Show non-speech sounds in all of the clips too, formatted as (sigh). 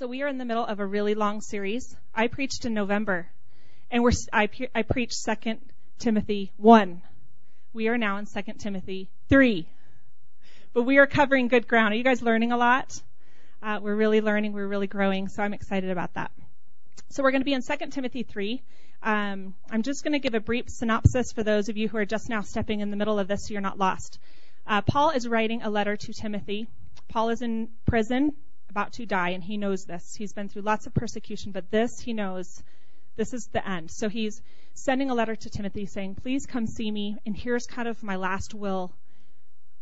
So we are in the middle of a really long series. I preached in November, and we're I, I preached Second Timothy one. We are now in Second Timothy three, but we are covering good ground. Are you guys learning a lot? Uh, we're really learning. We're really growing. So I'm excited about that. So we're going to be in Second Timothy three. Um, I'm just going to give a brief synopsis for those of you who are just now stepping in the middle of this so you're not lost. Uh, Paul is writing a letter to Timothy. Paul is in prison, about to die, and he knows this. He's been through lots of persecution, but this he knows this is the end. So he's sending a letter to Timothy saying, Please come see me, and here's kind of my last will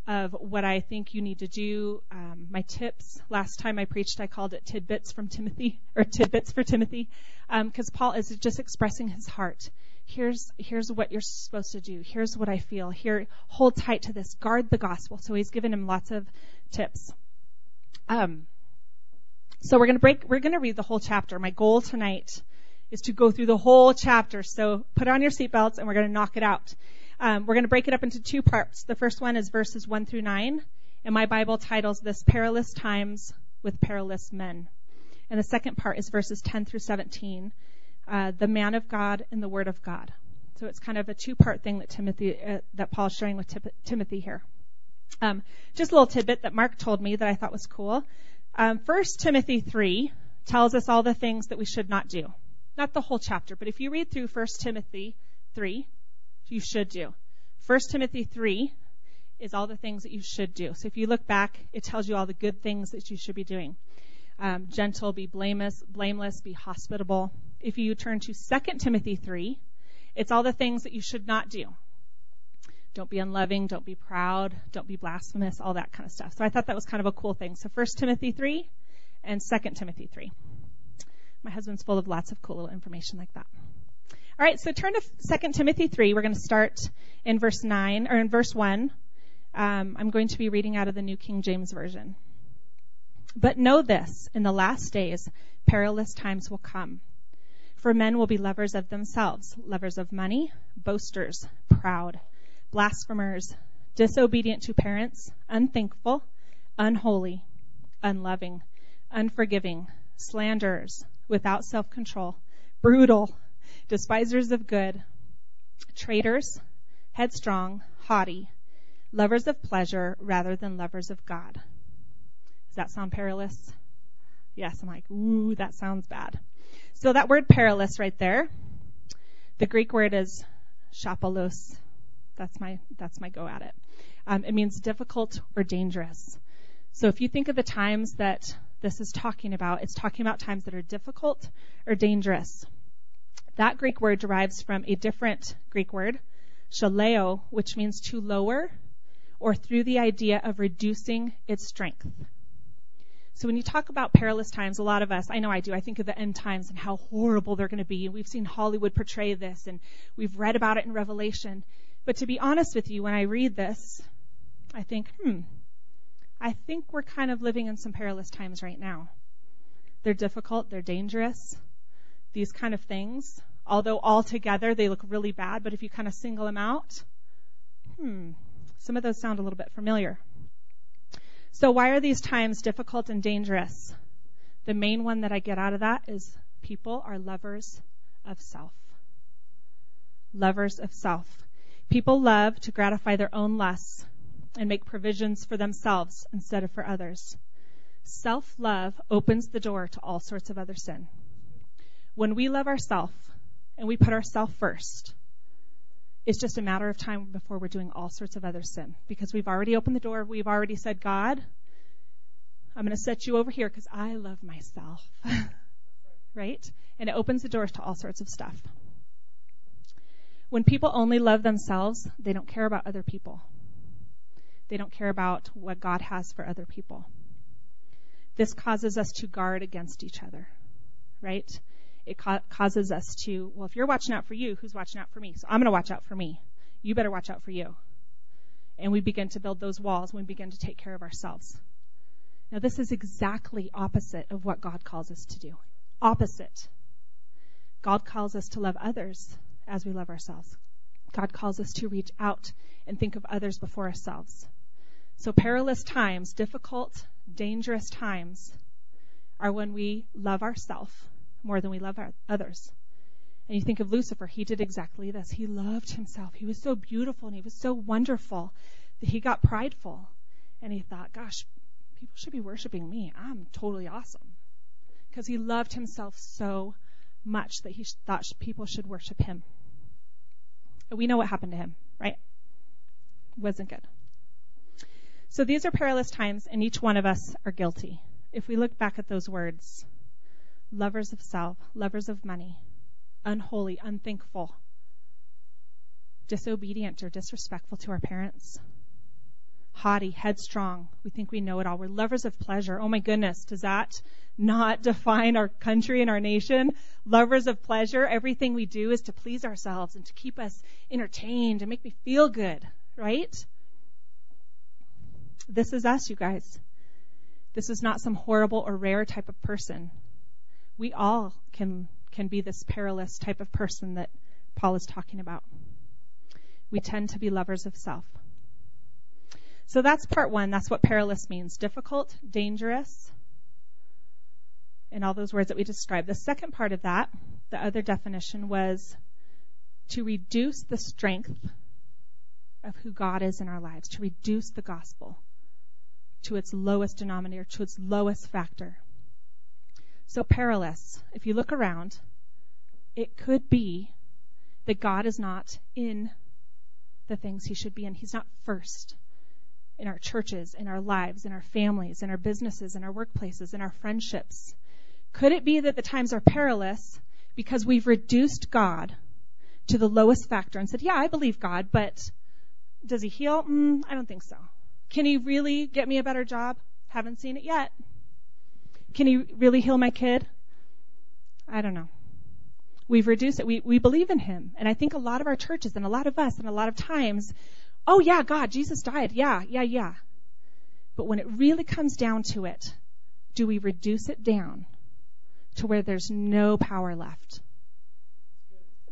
of what I think you need to do. Um, my tips. Last time I preached, I called it tidbits from Timothy, (laughs) or tidbits for Timothy, because um, Paul is just expressing his heart. Here's here's what you're supposed to do. Here's what I feel. Here, hold tight to this. Guard the gospel. So he's given him lots of tips. Um, so we're going to break. We're going to read the whole chapter. My goal tonight is to go through the whole chapter. So put on your seatbelts, and we're going to knock it out. Um, we're going to break it up into two parts. The first one is verses 1 through 9, and my Bible titles this Perilous Times with Perilous Men. And the second part is verses 10 through 17, uh, the man of God and the word of God. So it's kind of a two-part thing that Timothy, uh, that Paul's sharing with Timothy here. Um, just a little tidbit that Mark told me that I thought was cool. Um, 1 Timothy 3 tells us all the things that we should not do. Not the whole chapter, but if you read through 1 Timothy 3, you should do. 1 Timothy 3 is all the things that you should do. So if you look back, it tells you all the good things that you should be doing. Um, gentle, be blameless, blameless, be hospitable. If you turn to 2 Timothy 3, it's all the things that you should not do. Don't be unloving, don't be proud, don't be blasphemous, all that kind of stuff. So I thought that was kind of a cool thing. So 1 Timothy 3 and 2 Timothy 3. My husband's full of lots of cool little information like that. All right, so turn to 2 Timothy 3. We're going to start in verse 9, or in verse 1. Um, I'm going to be reading out of the New King James Version. But know this, in the last days, perilous times will come. For men will be lovers of themselves, lovers of money, boasters, proud, blasphemers, disobedient to parents, unthankful, unholy, unloving, unforgiving, slanderers, without self control, brutal despisers of good, traitors, headstrong, haughty, lovers of pleasure rather than lovers of God. Does that sound perilous? Yes, I'm like, ooh, that sounds bad. So that word perilous right there, the Greek word is shapalos. That's my that's my go at it. Um, it means difficult or dangerous. So if you think of the times that this is talking about, it's talking about times that are difficult or dangerous. That Greek word derives from a different Greek word, shaleo, which means to lower or through the idea of reducing its strength. So when you talk about perilous times, a lot of us, I know I do, I think of the end times and how horrible they're going to be. We've seen Hollywood portray this and we've read about it in Revelation. But to be honest with you, when I read this, I think, hmm, I think we're kind of living in some perilous times right now. They're difficult, they're dangerous, these kind of things although all together they look really bad, but if you kind of single them out, hmm, some of those sound a little bit familiar. So why are these times difficult and dangerous? The main one that I get out of that is people are lovers of self. Lovers of self. People love to gratify their own lusts and make provisions for themselves instead of for others. Self love opens the door to all sorts of other sin. When we love ourselves, and we put ourselves first, it's just a matter of time before we're doing all sorts of other sin because we've already opened the door. We've already said, God, I'm going to set you over here because I love myself. (laughs) right? And it opens the doors to all sorts of stuff. When people only love themselves, they don't care about other people. They don't care about what God has for other people. This causes us to guard against each other, right? it ca- causes us to, well, if you're watching out for you, who's watching out for me? So I'm going to watch out for me. You better watch out for you. And we begin to build those walls when we begin to take care of ourselves. Now, this is exactly opposite of what God calls us to do. Opposite. God calls us to love others as we love ourselves. God calls us to reach out and think of others before ourselves. So, perilous times, difficult, dangerous times, are when we love ourselves more than we love others. And you think of Lucifer, he did exactly this. He loved himself. He was so beautiful and he was so wonderful that he got prideful. And he thought, gosh, people should be worshiping me. I'm totally awesome. Because he loved himself so much that he thought people should worship him. We know what happened to him, right? Wasn't good. So these are perilous times, and each one of us are guilty. If we look back at those words, lovers of self, lovers of money, unholy, unthankful, disobedient or disrespectful to our parents, haughty, headstrong. We think we know it all. We're lovers of pleasure. Oh my goodness, does that not (laughs) define our country and our nation? Lovers of pleasure. Everything we do is to please ourselves and to keep us entertained and make me feel good, right? This is us, you guys. This is not some horrible or rare type of person. We all can can be this perilous type of person that Paul is talking about. We tend to be lovers of self. So that's part one. That's what perilous means. Difficult, dangerous, and all those words that we described. The second part of that, the other definition was to reduce the strength of who God is in our lives, to reduce the gospel to its lowest denominator, to its lowest factor. So perilous. If you look around, it could be that God is not in the things he should be in. He's not first in our churches, in our lives, in our families, in our businesses, in our workplaces, in our friendships. Could it be that the times are perilous because we've reduced God to the lowest factor and said, yeah, I believe God, but does he heal? Mm, I don't think so. Can he really get me a better job? Haven't seen it yet. Can he really heal my kid? I don't know. We've reduced it. We, we believe in him. And I think a lot of our churches and a lot of us and a lot of times, oh yeah, God, Jesus died. Yeah, yeah, yeah. But when it really comes down to it, do we reduce it down to where there's no power left?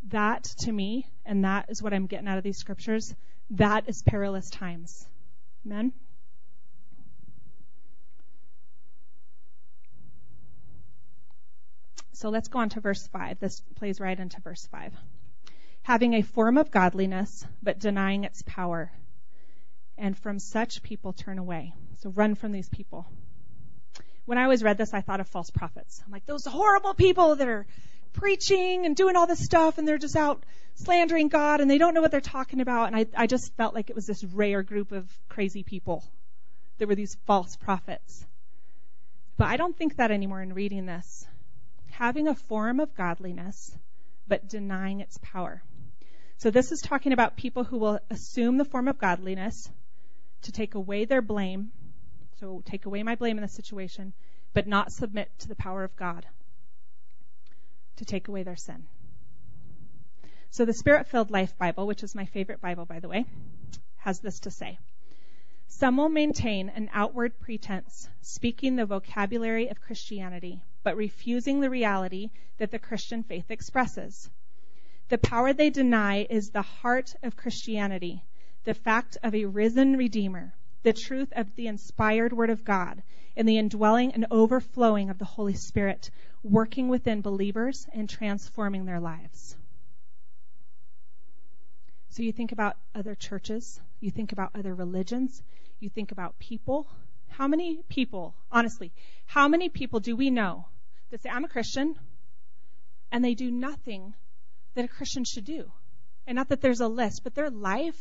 That to me, and that is what I'm getting out of these scriptures, that is perilous times. Amen? So let's go on to verse 5. This plays right into verse 5. Having a form of godliness, but denying its power. And from such people turn away. So run from these people. When I always read this, I thought of false prophets. I'm like, those horrible people that are preaching and doing all this stuff and they're just out slandering God and they don't know what they're talking about. And I, I just felt like it was this rare group of crazy people. There were these false prophets. But I don't think that anymore in reading this having a form of godliness, but denying its power. So this is talking about people who will assume the form of godliness to take away their blame. So take away my blame in the situation, but not submit to the power of God to take away their sin. So the Spirit filled Life Bible, which is my favorite Bible, by the way, has this to say. Some will maintain an outward pretense, speaking the vocabulary of Christianity, but refusing the reality that the Christian faith expresses. The power they deny is the heart of Christianity, the fact of a risen Redeemer, the truth of the inspired Word of God, and the indwelling and overflowing of the Holy Spirit, working within believers and transforming their lives. So you think about other churches, you think about other religions, you think about people. How many people, honestly, how many people do we know that say, I'm a Christian, and they do nothing that a Christian should do. And not that there's a list, but their life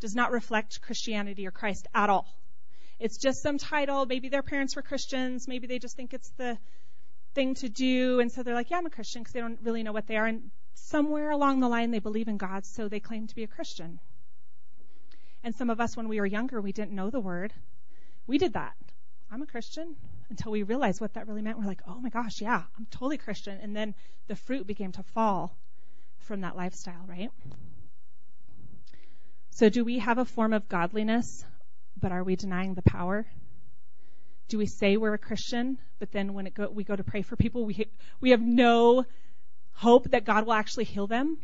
does not reflect Christianity or Christ at all. It's just some title. Maybe their parents were Christians. Maybe they just think it's the thing to do. And so they're like, yeah, I'm a Christian because they don't really know what they are. And somewhere along the line, they believe in God, so they claim to be a Christian. And some of us, when we were younger, we didn't know the word. We did that. I'm a Christian until we realized what that really meant. We're like, oh my gosh, yeah, I'm totally Christian. And then the fruit began to fall from that lifestyle, right? So, do we have a form of godliness, but are we denying the power? Do we say we're a Christian, but then when go, we go to pray for people, we we have no hope that God will actually heal them?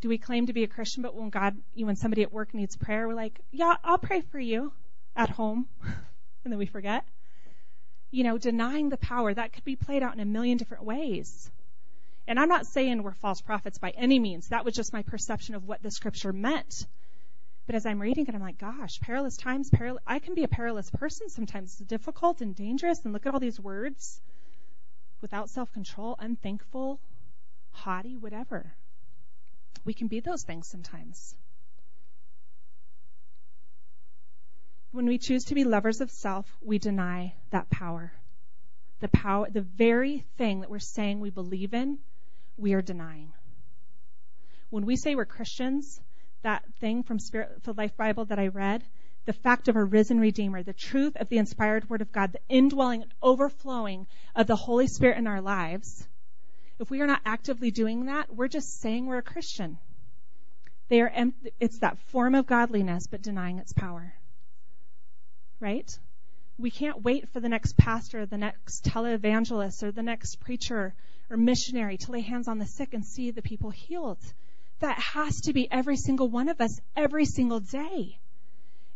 Do we claim to be a Christian, but when God, when somebody at work needs prayer, we're like, yeah, I'll pray for you at home. (laughs) and then we forget. you know, denying the power. That could be played out in a million different ways. And I'm not saying we're false prophets by any means. That was just my perception of what the scripture meant. But as I'm reading it, I'm like, gosh, perilous times, peril- I can be a perilous person sometimes. It's difficult and dangerous. And look at all these words without self control, unthankful, haughty, whatever. We can be those things sometimes. When we choose to be lovers of self, we deny that power. The power, the very thing that we're saying we believe in, we are denying. When we say we're Christians, that thing from Spirit filled Life Bible that I read, the fact of a risen Redeemer, the truth of the inspired Word of God, the indwelling and overflowing of the Holy Spirit in our lives, if we are not actively doing that, we're just saying we're a Christian. They are, it's that form of godliness, but denying its power. Right? We can't wait for the next pastor, the next televangelist, or the next preacher or missionary to lay hands on the sick and see the people healed. That has to be every single one of us every single day.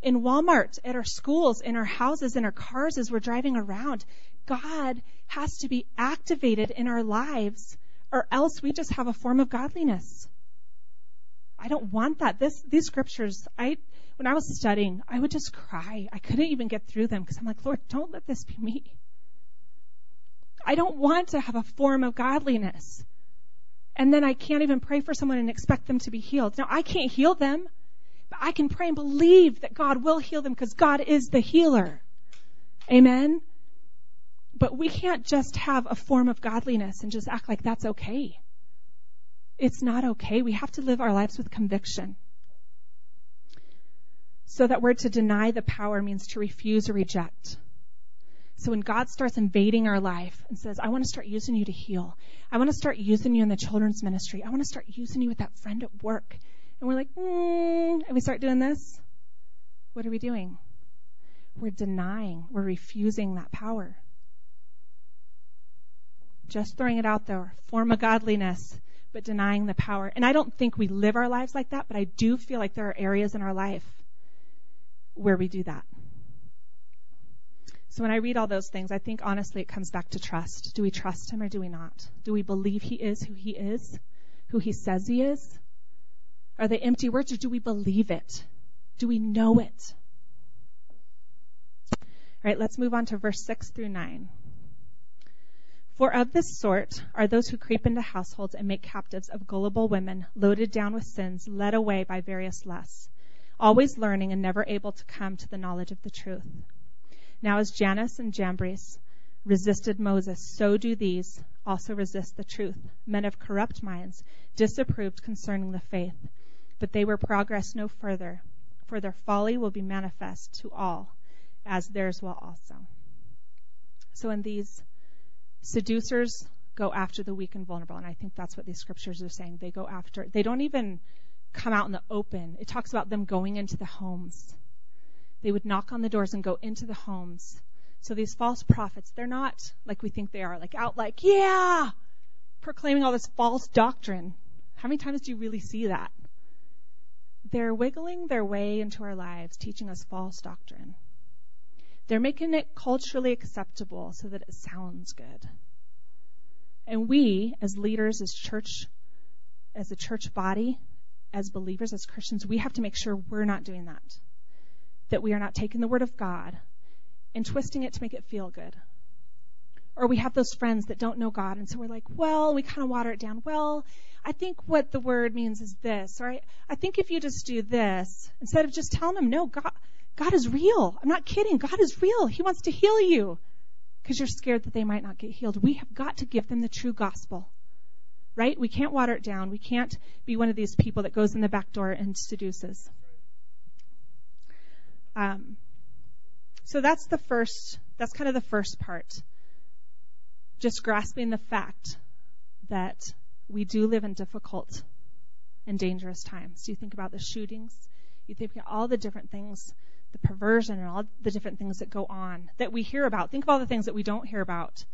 In Walmart, at our schools, in our houses, in our cars as we're driving around, God has to be activated in our lives or else we just have a form of godliness. I don't want that. This, these scriptures, I, when I was studying, I would just cry. I couldn't even get through them because I'm like, Lord, don't let this be me. I don't want to have a form of godliness. And then I can't even pray for someone and expect them to be healed. Now, I can't heal them, but I can pray and believe that God will heal them because God is the healer. Amen? But we can't just have a form of godliness and just act like that's okay. It's not okay. We have to live our lives with conviction. So that word to deny the power means to refuse or reject. So when God starts invading our life and says, I want to start using you to heal. I want to start using you in the children's ministry. I want to start using you with that friend at work. And we're like, mm, and we start doing this. What are we doing? We're denying, we're refusing that power. Just throwing it out there. Form of godliness, but denying the power. And I don't think we live our lives like that, but I do feel like there are areas in our life where we do that. So when I read all those things, I think honestly it comes back to trust. Do we trust him or do we not? Do we believe he is who he is? Who he says he is? Are they empty words or do we believe it? Do we know it? All right, let's move on to verse 6 through 9. For of this sort are those who creep into households and make captives of gullible women, loaded down with sins, led away by various lusts, always learning and never able to come to the knowledge of the truth. Now as Jannes and Jambres resisted Moses, so do these also resist the truth, men of corrupt minds, disapproved concerning the faith. But they will progress no further, for their folly will be manifest to all, as theirs will also. So in these Seducers go after the weak and vulnerable, and I think that's what these scriptures are saying. They go after, they don't even come out in the open. It talks about them going into the homes. They would knock on the doors and go into the homes. So these false prophets, they're not like we think they are, like out like, yeah, proclaiming all this false doctrine. How many times do you really see that? They're wiggling their way into our lives, teaching us false doctrine. They're making it culturally acceptable so that it sounds good. And we, as leaders, as church, as a church body, as believers, as Christians, we have to make sure we're not doing that. That we are not taking the word of God and twisting it to make it feel good. Or we have those friends that don't know God, and so we're like, well, we kind of water it down. Well, I think what the word means is this, or I, I think if you just do this, instead of just telling them, no, God, God is real. I'm not kidding. God is real. He wants to heal you because you're scared that they might not get healed. We have got to give them the true gospel. Right? We can't water it down. We can't be one of these people that goes in the back door and seduces. Um, so that's the first, that's kind of the first part. Just grasping the fact that we do live in difficult and dangerous times. You think about the shootings, you think about all the different things the perversion and all the different things that go on that we hear about. Think of all the things that we don't hear about.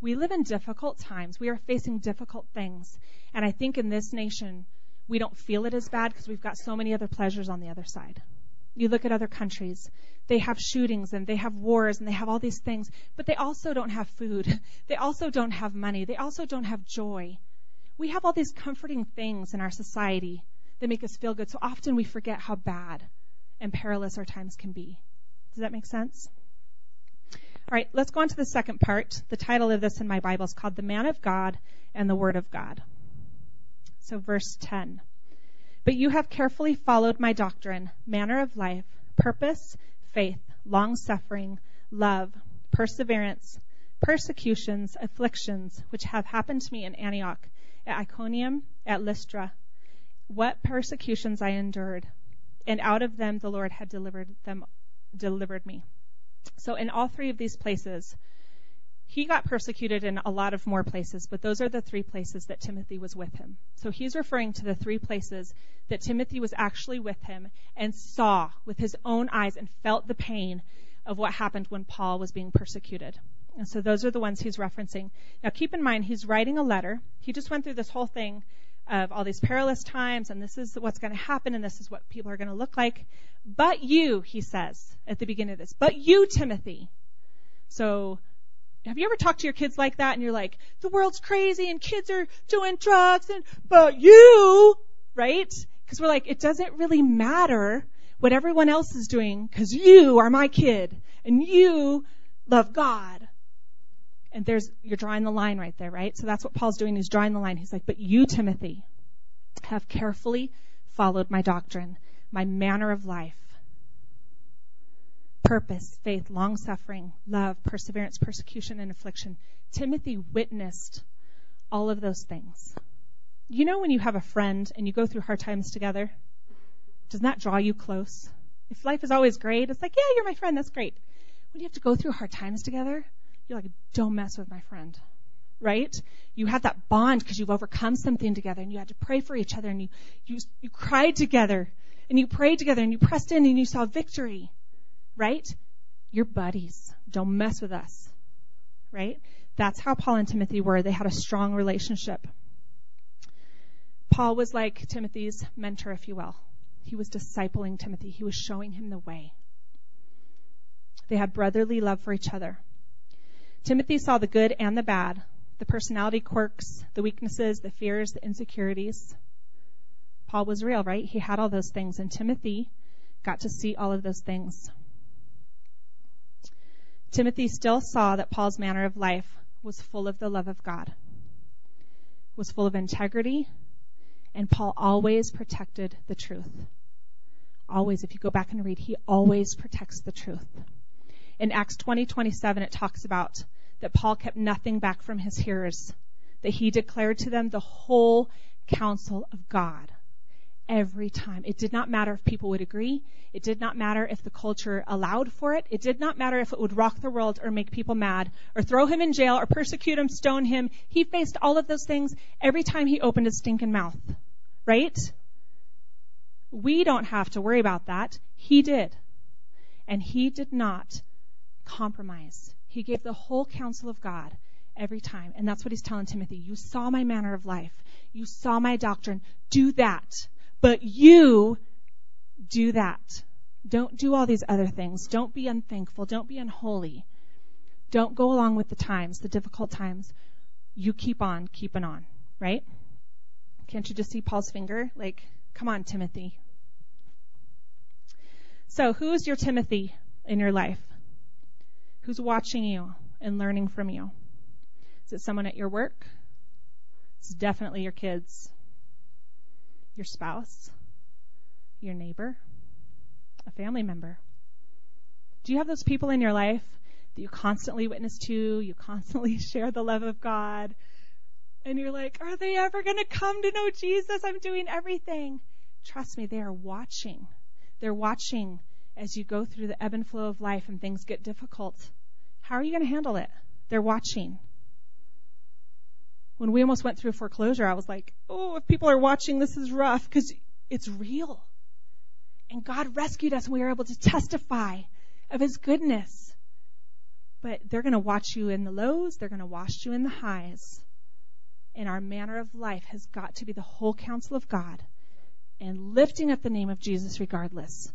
We live in difficult times. We are facing difficult things. And I think in this nation, we don't feel it as bad because we've got so many other pleasures on the other side. You look at other countries, they have shootings and they have wars and they have all these things, but they also don't have food. (laughs) They also don't have money. They also don't have joy. We have all these comforting things in our society that make us feel good. So often we forget how bad and perilous our times can be. Does that make sense? All right, let's go on to the second part. The title of this in my Bible is called The Man of God and the Word of God. So, verse 10. But you have carefully followed my doctrine, manner of life, purpose, faith, long suffering, love, perseverance, persecutions, afflictions, which have happened to me in Antioch, at Iconium, at Lystra. What persecutions I endured, and out of them the Lord had delivered them delivered me. So in all three of these places, he got persecuted in a lot of more places, but those are the three places that Timothy was with him. So he's referring to the three places that Timothy was actually with him and saw with his own eyes and felt the pain of what happened when Paul was being persecuted. And so those are the ones he's referencing. Now keep in mind, he's writing a letter. He just went through this whole thing of all these perilous times, and this is what's going to happen, and this is what people are going to look like. But you, he says at the beginning of this, but you, Timothy. So, have you ever talked to your kids like that and you're like, the world's crazy and kids are doing drugs and, but you, right? Because we're like, it doesn't really matter what everyone else is doing because you are my kid and you love God. And there's, you're drawing the line right there, right? So that's what Paul's doing. He's drawing the line. He's like, but you, Timothy, have carefully followed my doctrine, my manner of life, purpose, faith, long suffering, love, perseverance, persecution, and affliction. Timothy witnessed all of those things. You know when you have a friend and you go through hard times together? Doesn't that draw you close? If life is always great, it's like, yeah, you're my friend, that's great. When you have to go through hard times together, you're like, don't mess with my friend. Right? You have that bond because you've overcome something together and you had to pray for each other and you, you, you cried together and you prayed together and you pressed in and you saw victory. Right? You're buddies. Don't mess with us. Right? That's how Paul and Timothy were. They had a strong relationship. Paul was like Timothy's mentor, if you will. He was discipling Timothy. He was showing him the way. They had brotherly love for each other. Timothy saw the good and the bad, the personality quirks, the weaknesses, the fears, the insecurities. Paul was real, right? He had all those things, and Timothy got to see all of those things. Timothy still saw that Paul's manner of life was full of the love of God, was full of integrity, and Paul always protected the truth. Always, if you go back and read, he always protects the truth. In Acts 20, 27, it talks about that Paul kept nothing back from his hearers, that he declared to them the whole counsel of God every time. It did not matter if people would agree. It did not matter if the culture allowed for it. It did not matter if it would rock the world or make people mad or throw him in jail or persecute him, stone him. He faced all of those things every time he opened his stinking mouth. Right? We don't have to worry about that. He did. And he did not compromise. He gave the whole counsel of God every time. And that's what he's telling Timothy. You saw my manner of life. You saw my doctrine. Do that. But you do that. Don't do all these other things. Don't be unthankful. Don't be unholy. Don't go along with the times, the difficult times. You keep on keeping on, right? Can't you just see Paul's finger? Like, come on, Timothy. So, who is your Timothy in your life? Who's watching you and learning from you? Is it someone at your work? It's definitely your kids, your spouse, your neighbor, a family member. Do you have those people in your life that you constantly witness to? You constantly (laughs) share the love of God? And you're like, are they ever going to come to know Jesus? I'm doing everything. Trust me, they are watching. They're watching as you go through the ebb and flow of life and things get difficult. How are you going to handle it? They're watching. When we almost went through a foreclosure, I was like, oh, if people are watching, this is rough because it's real. And God rescued us and we were able to testify of His goodness. But they're going to watch you in the lows, they're going to watch you in the highs. And our manner of life has got to be the whole counsel of God and lifting up the name of Jesus regardless.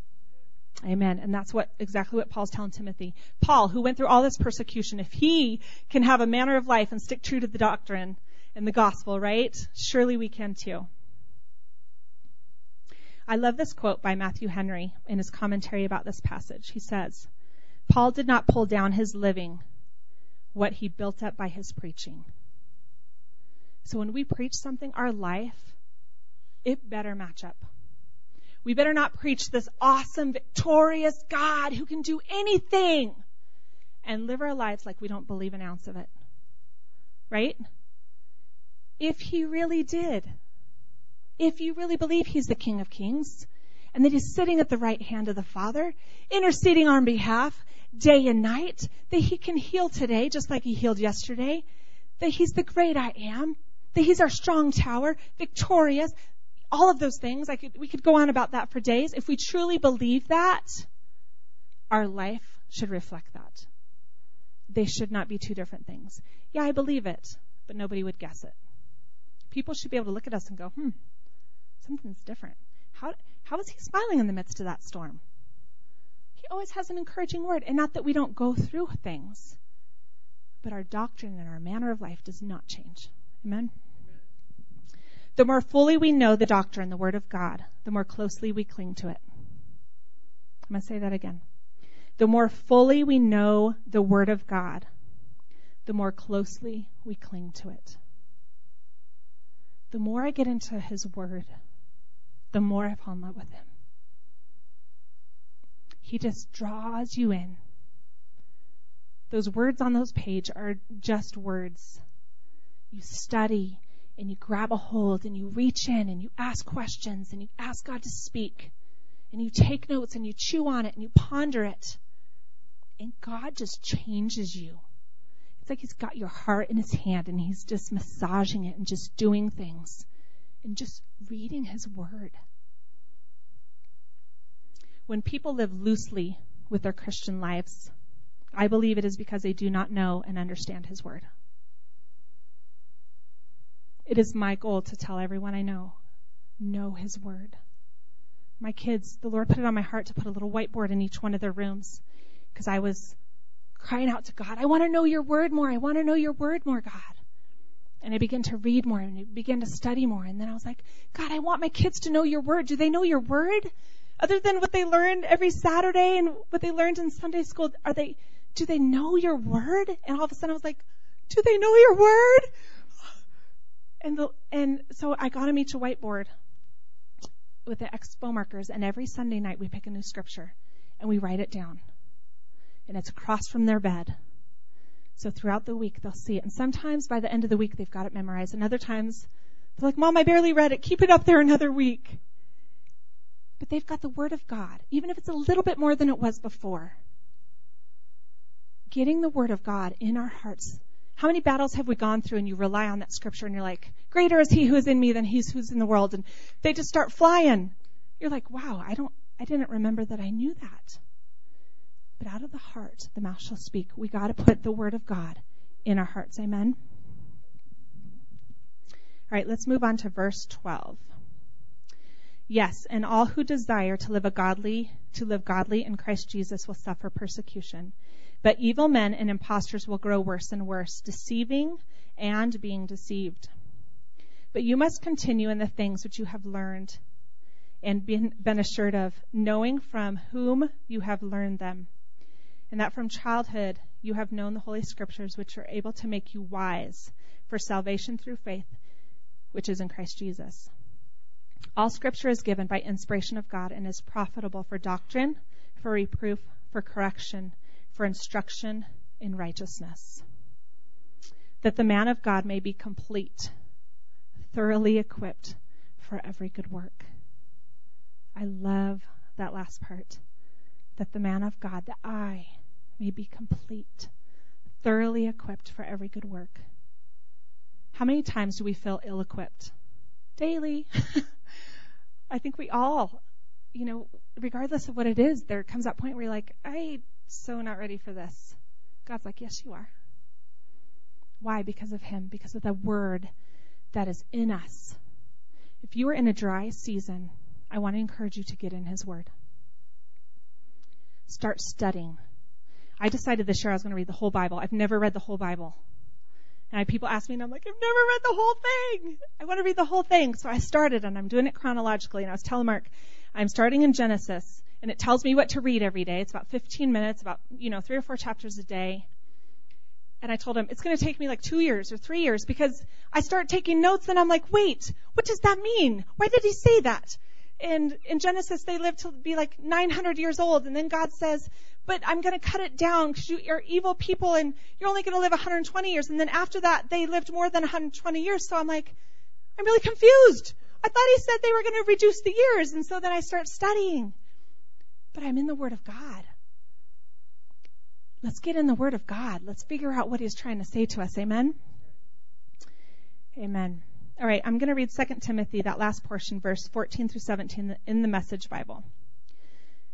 Amen. And that's what exactly what Paul's telling Timothy. Paul, who went through all this persecution, if he can have a manner of life and stick true to the doctrine and the gospel, right? Surely we can too. I love this quote by Matthew Henry in his commentary about this passage. He says, Paul did not pull down his living, what he built up by his preaching. So when we preach something, our life, it better match up. We better not preach this awesome, victorious God who can do anything and live our lives like we don't believe an ounce of it. Right? If he really did, if you really believe he's the King of Kings and that he's sitting at the right hand of the Father, interceding on behalf day and night, that he can heal today just like he healed yesterday, that he's the great I am, that he's our strong tower, victorious, all of those things. I could, we could go on about that for days. If we truly believe that, our life should reflect that. They should not be two different things. Yeah, I believe it, but nobody would guess it. People should be able to look at us and go, hmm, something's different. How, how is he smiling in the midst of that storm? He always has an encouraging word, and not that we don't go through things, but our doctrine and our manner of life does not change. Amen? The more fully we know the doctrine, the Word of God, the more closely we cling to it. I'm going to say that again. The more fully we know the Word of God, the more closely we cling to it. The more I get into His Word, the more I fall in love with Him. He just draws you in. Those words on those pages are just words. You study, and you grab a hold and you reach in and you ask questions and you ask God to speak and you take notes and you chew on it and you ponder it. And God just changes you. It's like He's got your heart in His hand and He's just massaging it and just doing things and just reading His Word. When people live loosely with their Christian lives, I believe it is because they do not know and understand His Word. It is my goal to tell everyone I know, know His Word. My kids, the Lord put it on my heart to put a little whiteboard in each one of their rooms because I was crying out to God, I want to know your Word more. I want to know your Word more, God. And I began to read more and I began to study more. And then I was like, God, I want my kids to know your Word. Do they know your Word? Other than what they learned every Saturday and what they learned in Sunday school, are they, do they know your Word? And all of a sudden I was like, do they know your Word? And the, and so I got him each a whiteboard with the expo markers, and every Sunday night we pick a new scripture and we write it down. And it's across from their bed. So throughout the week they'll see it. And sometimes by the end of the week they've got it memorized. And other times they're like, Mom, I barely read it. Keep it up there another week. But they've got the Word of God, even if it's a little bit more than it was before. Getting the Word of God in our hearts how many battles have we gone through and you rely on that scripture and you're like, greater is he who is in me than he who's in the world. And they just start flying. You're like, wow, I don't, I didn't remember that I knew that. But out of the heart, the mouth shall speak. We got to put the word of God in our hearts. Amen. All right, let's move on to verse 12. Yes, and all who desire to live a godly, to live godly in Christ Jesus will suffer persecution. But evil men and impostors will grow worse and worse, deceiving and being deceived. But you must continue in the things which you have learned and been, been assured of, knowing from whom you have learned them, and that from childhood you have known the Holy Scriptures, which are able to make you wise for salvation through faith, which is in Christ Jesus. All Scripture is given by inspiration of God and is profitable for doctrine, for reproof, for correction for instruction in righteousness, that the man of God may be complete, thoroughly equipped for every good work. I love that last part. That the man of God, that I may be complete, thoroughly equipped for every good work. How many times do we feel ill equipped? Daily. (laughs) I think we all, you know, regardless of what it is, there comes that point where you're like, I so not ready for this. God's like, Yes, you are. Why? Because of Him, because of the Word that is in us. If you are in a dry season, I want to encourage you to get in His Word. start studying. I decided this year I was going to read the whole Bible. I've never read the whole Bible. And I, people ask me, and I'm like, I've never read the whole thing. I want to read the whole thing. So I started, and I'm doing it chronologically. And I was telling Mark, I'm starting in Genesis, and it tells me what to read every day. It's about 15 minutes, about you know three or four chapters a day. And I told him it's going to take me like two years or three years because I start taking notes, and I'm like, wait, what does that mean? Why did he say that? And in Genesis, they lived to be like 900 years old, and then God says, but I'm going to cut it down because you, are evil people and you're only going to live 120 years. And then after that, they lived more than 120 years. So I'm like, I'm really confused. I thought he said they were going to reduce the years. And so then I start studying. But I'm in the Word of God. Let's get in the Word of God. Let's figure out what he's trying to say to us. Amen? Amen. All right, I'm going to read 2 Timothy, that last portion, verse 14 through 17 in the Message Bible.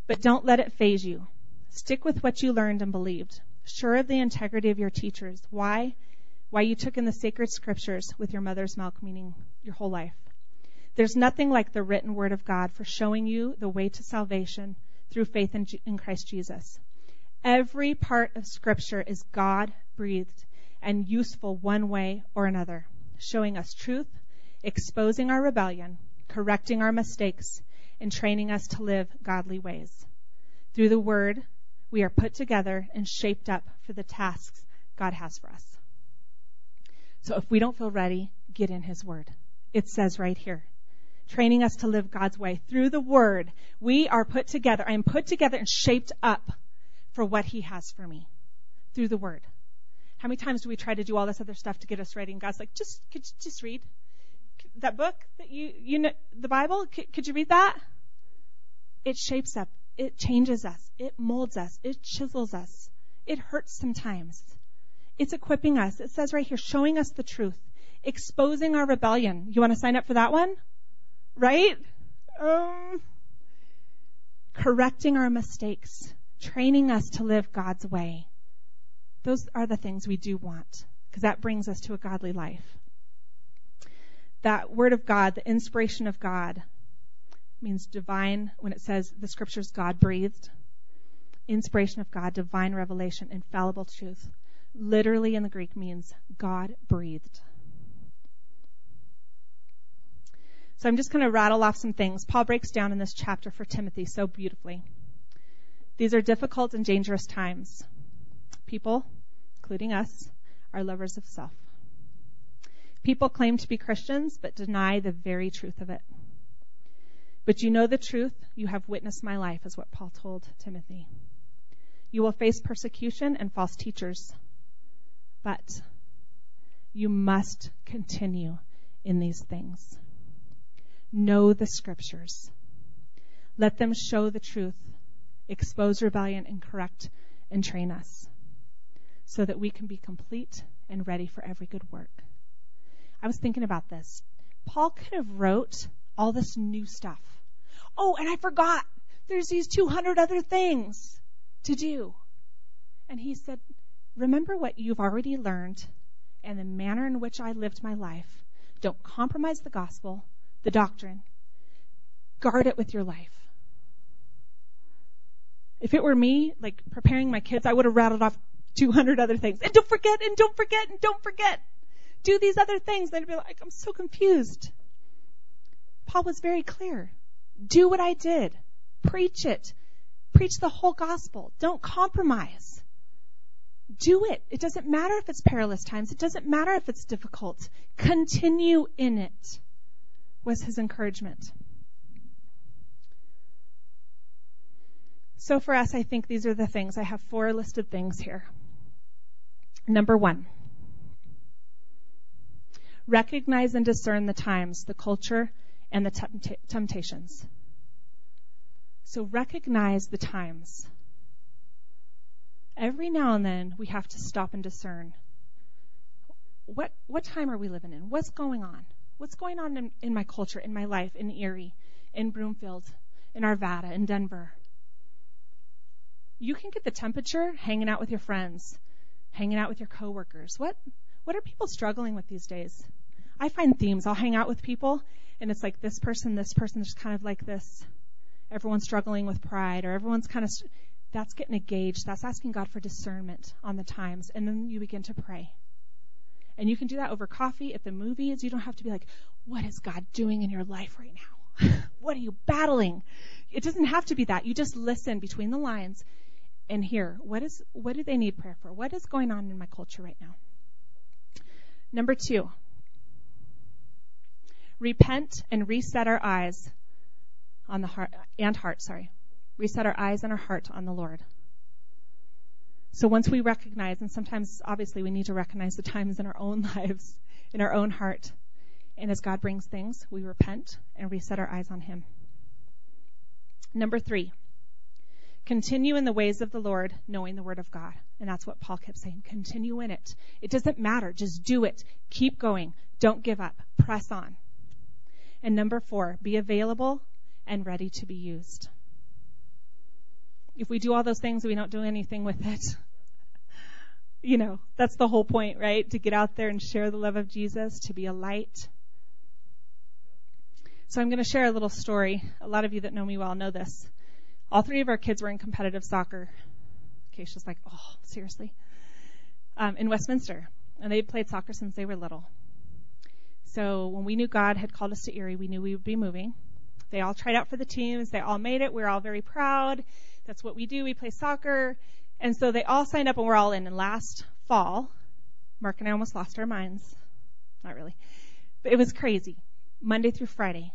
But don't let it faze you. Stick with what you learned and believed, sure of the integrity of your teachers. Why? Why you took in the sacred scriptures with your mother's milk, meaning your whole life. There's nothing like the written word of God for showing you the way to salvation through faith in, in Christ Jesus. Every part of scripture is God breathed and useful one way or another, showing us truth, exposing our rebellion, correcting our mistakes, and training us to live godly ways. Through the word, we are put together and shaped up for the tasks God has for us. So if we don't feel ready, get in His Word. It says right here, training us to live God's way. Through the Word, we are put together. I am put together and shaped up for what He has for me. Through the Word. How many times do we try to do all this other stuff to get us ready? And God's like, just, could you just read that book that you, you know, the Bible? Could, could you read that? It shapes up it changes us. It molds us. It chisels us. It hurts sometimes. It's equipping us. It says right here, showing us the truth, exposing our rebellion. You want to sign up for that one? Right? Um, correcting our mistakes, training us to live God's way. Those are the things we do want because that brings us to a godly life. That word of God, the inspiration of God, means divine, when it says the scriptures God breathed, inspiration of God, divine revelation, infallible truth. Literally in the Greek means God breathed. So I'm just going to rattle off some things. Paul breaks down in this chapter for Timothy so beautifully. These are difficult and dangerous times. People, including us, are lovers of self. People claim to be Christians but deny the very truth of it. But you know the truth. You have witnessed my life, is what Paul told Timothy. You will face persecution and false teachers, but you must continue in these things. Know the scriptures. Let them show the truth, expose rebellion, and correct and train us so that we can be complete and ready for every good work. I was thinking about this. Paul could have wrote all this new stuff. Oh, and I forgot. There's these 200 other things to do. And he said, Remember what you've already learned and the manner in which I lived my life. Don't compromise the gospel, the doctrine. Guard it with your life. If it were me, like preparing my kids, I would have rattled off 200 other things. And don't forget, and don't forget, and don't forget. Do these other things. They'd be like, I'm so confused. Paul was very clear. Do what I did. Preach it. Preach the whole gospel. Don't compromise. Do it. It doesn't matter if it's perilous times. It doesn't matter if it's difficult. Continue in it, was his encouragement. So for us, I think these are the things. I have four listed things here. Number one, recognize and discern the times, the culture, and the temptations. So recognize the times. Every now and then we have to stop and discern. What what time are we living in? What's going on? What's going on in, in my culture, in my life, in Erie, in Broomfield, in Arvada, in Denver? You can get the temperature hanging out with your friends, hanging out with your coworkers. What what are people struggling with these days? I find themes. I'll hang out with people and it's like this person, this person, just kind of like this. Everyone's struggling with pride, or everyone's kind of. That's getting gauge. That's asking God for discernment on the times. And then you begin to pray. And you can do that over coffee at the movies. You don't have to be like, what is God doing in your life right now? (laughs) what are you battling? It doesn't have to be that. You just listen between the lines and here, what is what do they need prayer for? What is going on in my culture right now? Number 2. Repent and reset our eyes on the heart and heart, sorry. Reset our eyes and our heart on the Lord. So once we recognize, and sometimes obviously we need to recognize the times in our own (laughs) lives, in our own heart, and as God brings things, we repent and reset our eyes on Him. Number three, continue in the ways of the Lord, knowing the Word of God. And that's what Paul kept saying. Continue in it. It doesn't matter. Just do it. Keep going. Don't give up. Press on. And number four, be available and ready to be used. If we do all those things, we don't do anything with it. (laughs) You know, that's the whole point, right? To get out there and share the love of Jesus, to be a light. So I'm going to share a little story. A lot of you that know me well know this. All three of our kids were in competitive soccer. Keisha's like, oh, seriously? Um, in Westminster. And they played soccer since they were little. So when we knew God had called us to Erie, we knew we would be moving. They all tried out for the teams. They all made it. We are all very proud. That's what we do. We play soccer. And so they all signed up and we're all in. And last fall, Mark and I almost lost our minds. Not really. But it was crazy. Monday through Friday.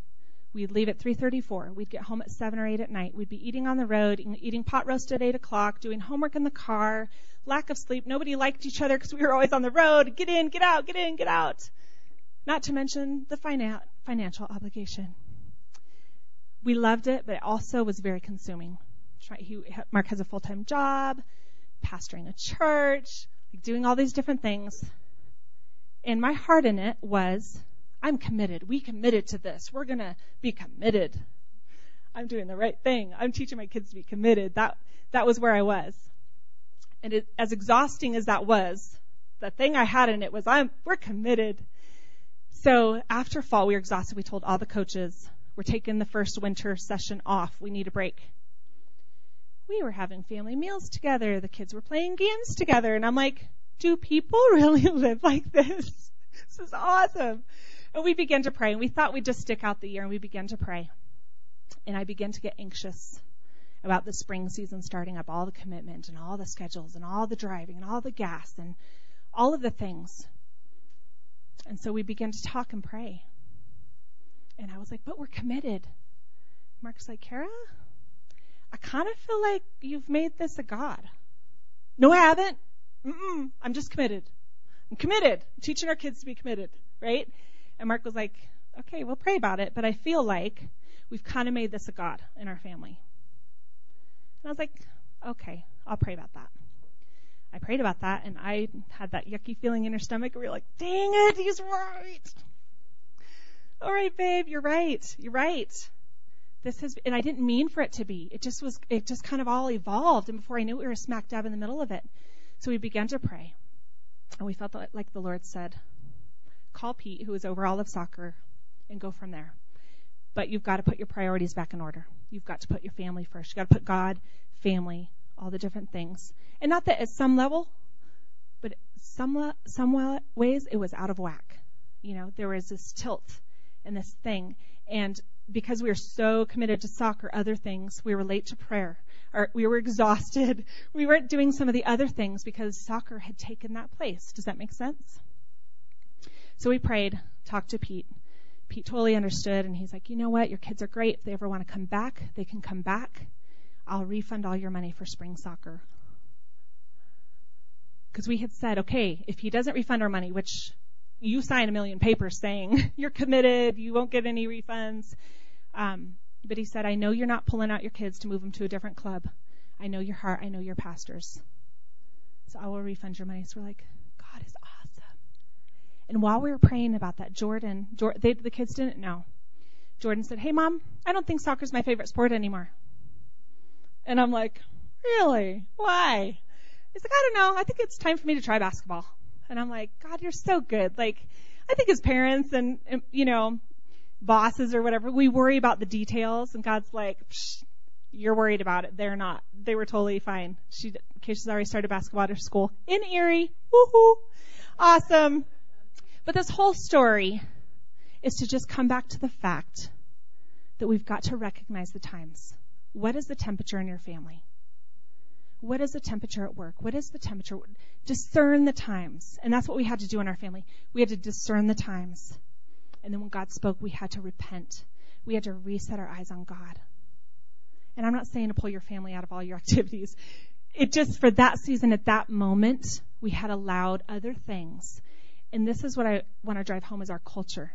We'd leave at 3:34. We'd get home at 7 or 8 at night. We'd be eating on the road, eating pot roast at 8 o'clock, doing homework in the car, lack of sleep. Nobody liked each other because we were always on the road. Get in, get out, get in, get out. Not to mention the financial obligation. We loved it, but it also was very consuming. He, Mark has a full-time job, pastoring a church, doing all these different things. And my heart in it was, I'm committed. We committed to this. We're going to be committed. I'm doing the right thing. I'm teaching my kids to be committed. That, that was where I was. And it, as exhausting as that was, the thing I had in it was, I'm, we're committed. So after fall, we were exhausted. We told all the coaches, we're taking the first winter session off. We need a break we were having family meals together. The kids were playing games together. And I'm like, do people (laughs) really live like this? This is awesome. And we began to pray and we thought we'd just stick out the year and we began to pray. And I began to get anxious about the spring season starting up, all the commitment and all the schedules and all the driving and all the gas and all of the things. And so we began to talk and pray. And I was like, but we're committed. Mark's like, Kara, I kind of feel like you've made this a God. No, I haven't. Mm-mm, I'm just committed. I'm committed. I'm teaching our kids to be committed, right? And Mark was like, okay, we'll pray about it, but I feel like we've kind of made this a God in our family. And I was like, okay, I'll pray about that. I prayed about that and I had that yucky feeling in her stomach. We were like, dang it, he's right. All right, babe, you're right. You're right this has, and I didn't mean for it to be. It just was, it just kind of all evolved. And before I knew it, we were smack dab in the middle of it. So we began to pray. And we felt like the Lord said, call Pete, who is over all of soccer, and go from there. But you've got to put your priorities back in order. You've got to put your family first. You've got to put God, family, all the different things. And not that at some level, but some, some ways it was out of whack. You know, there was this tilt and this thing. And because we were so committed to soccer, other things, we were late to prayer. Or we were exhausted. (laughs) We weren't doing some of the other things because soccer had taken that place. Does that make sense? So we prayed, talked to Pete. Pete totally understood, and he's like, you know what? Your kids are great. If they ever want to come back, they can come back. I'll refund all your money for spring soccer. Because we had said, okay, if he doesn't refund our money, which you sign a million papers saying (laughs) you're committed, you won't get any refunds. Um, but he said, I know you're not pulling out your kids to move them to a different club. I know your heart. I know your pastors. So I will refund your money. So we're like. And while we were praying about that, Jordan, they, the kids didn't know. Jordan said, Hey, mom, I don't think soccer's my favorite sport anymore. And I'm like, Really? Why? He's like, I don't know. I think it's time for me to try basketball. And I'm like, God, you're so good. Like, I think as parents and, you know, bosses or whatever, we worry about the details and God's like, You're worried about it. They're not. They were totally fine. She, Keisha's already started basketball at her school in Erie. Woohoo! Awesome. But this whole story is to just come back to the fact that we've got to recognize the times. What is the temperature in your family? What is the temperature at work? What is the temperature? Discern the times. And that's what we had to do in our family. We had to discern the times. And then when God spoke, we had to repent. We had to reset our eyes on God. And I'm not saying to pull your family out of all your (laughs) activities. It just, for that season, at that moment, we had allowed other things. And this is what I want to drive home is our culture.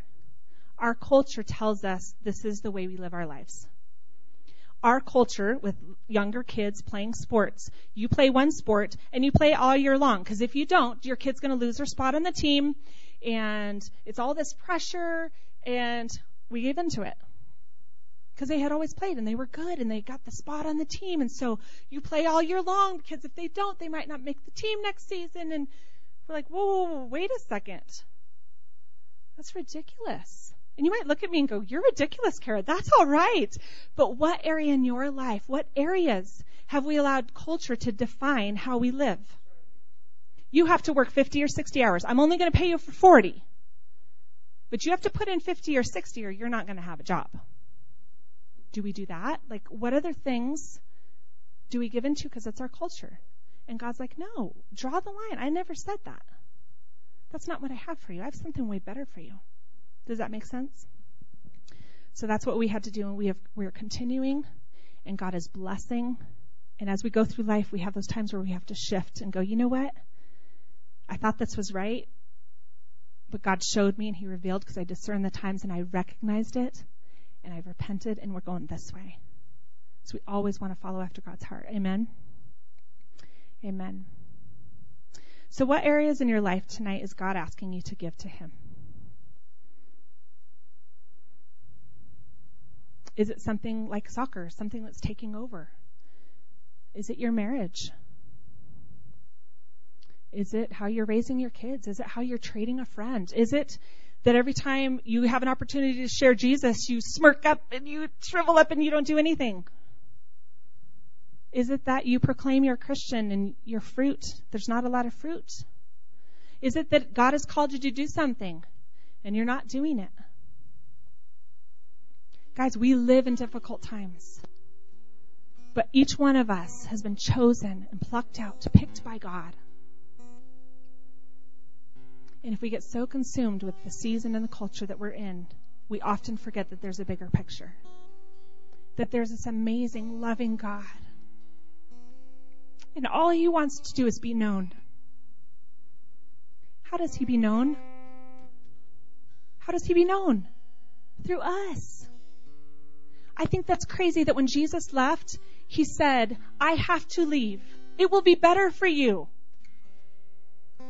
Our culture tells us this is the way we live our lives our culture with younger kids playing sports. You play one sport and you play all year long because if you don't, your kid's going to lose their spot on the team and it's all this pressure and we gave into it because they had always played and they were good and they got the spot on the team and so you play all year long because if they don't, they might not make the team next season and we're like, whoa, whoa, whoa wait a second. That's ridiculous. And you might look at me and go, You're ridiculous, Kara. That's all right. But what area in your life, what areas have we allowed culture to define how we live? You have to work 50 or 60 hours. I'm only going to pay you for 40. But you have to put in 50 or 60 or you're not going to have a job. Do we do that? Like, what other things do we give into because it's our culture? And God's like, no, draw the line. I never said that. That's not what I have for you. I have something way better for you. Does that make sense? So that's what we had to do, and we have we're continuing, and God is blessing. And as we go through life, we have those times where we have to shift and go, you know what? I thought this was right, but God showed me and He revealed because I discerned the times and I recognized it, and I repented, and we're going this way. So we always want to follow after God's heart. Amen. Amen. So, what areas in your life tonight is God asking you to give to Him? Is it something like soccer, something that's taking over? Is it your marriage? Is it how you're raising your kids? Is it how you're trading a friend? Is it that every time you have an opportunity to share Jesus, you smirk up and you shrivel up and you don't do anything? Is it that you proclaim you're Christian and your fruit, there's not a lot of fruit? Is it that God has called you to do something and you're not doing it? Guys, we live in difficult times. But each one of us has been chosen and plucked out, picked by God. And if we get so consumed with the season and the culture that we're in, we often forget that there's a bigger picture. That there's this amazing, loving God. And all he wants to do is be known. How does he be known? How does he be known? Through us. I think that's crazy that when Jesus left, he said, I have to leave. It will be better for you.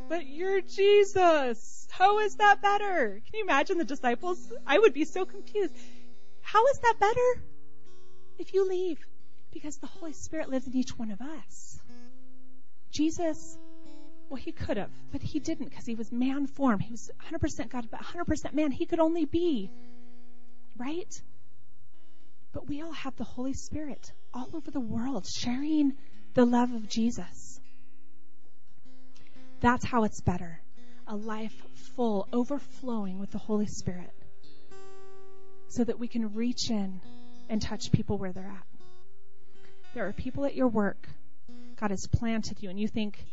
But you're Jesus. How is that better? Can you imagine the disciples? I would be so confused. How is that better if you leave? Because the Holy Spirit lives in each one of us. Jesus, well, he could have, but he didn't because he was man form. He was 100% God, but 100% man. He could only be, right? But we all have the Holy Spirit all over the world sharing the love of Jesus. That's how it's better. A life full, overflowing with the Holy Spirit. So that we can reach in and touch people where they're at. There are people at your work. God has planted you, and you think,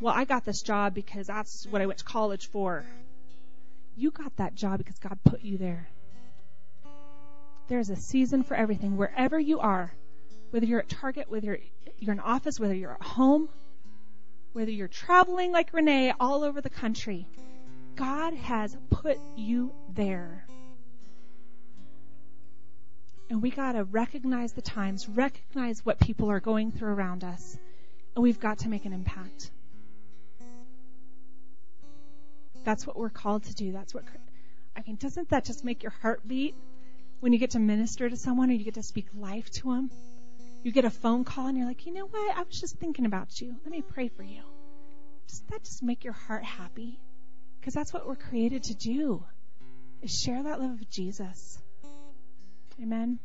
well, I got this job because that's what I went to college for. You got that job because God put you there. There's a season for everything. Wherever you are, whether you're at Target, whether you're in office, whether you're at home, whether you're traveling like Renee all over the country, God has put you there. And we got to recognize the times, recognize what people are going through around us, and we've got to make an impact. That's what we're called to do. That's what I mean, doesn't that just make your heart beat? when you get to minister to someone or you get to speak life to them. You get a phone call and you're like, you know what? I was just thinking about you. Let me pray for you. Does that just make your heart happy? Because that's what we're created to do, is share that love of Jesus. Amen.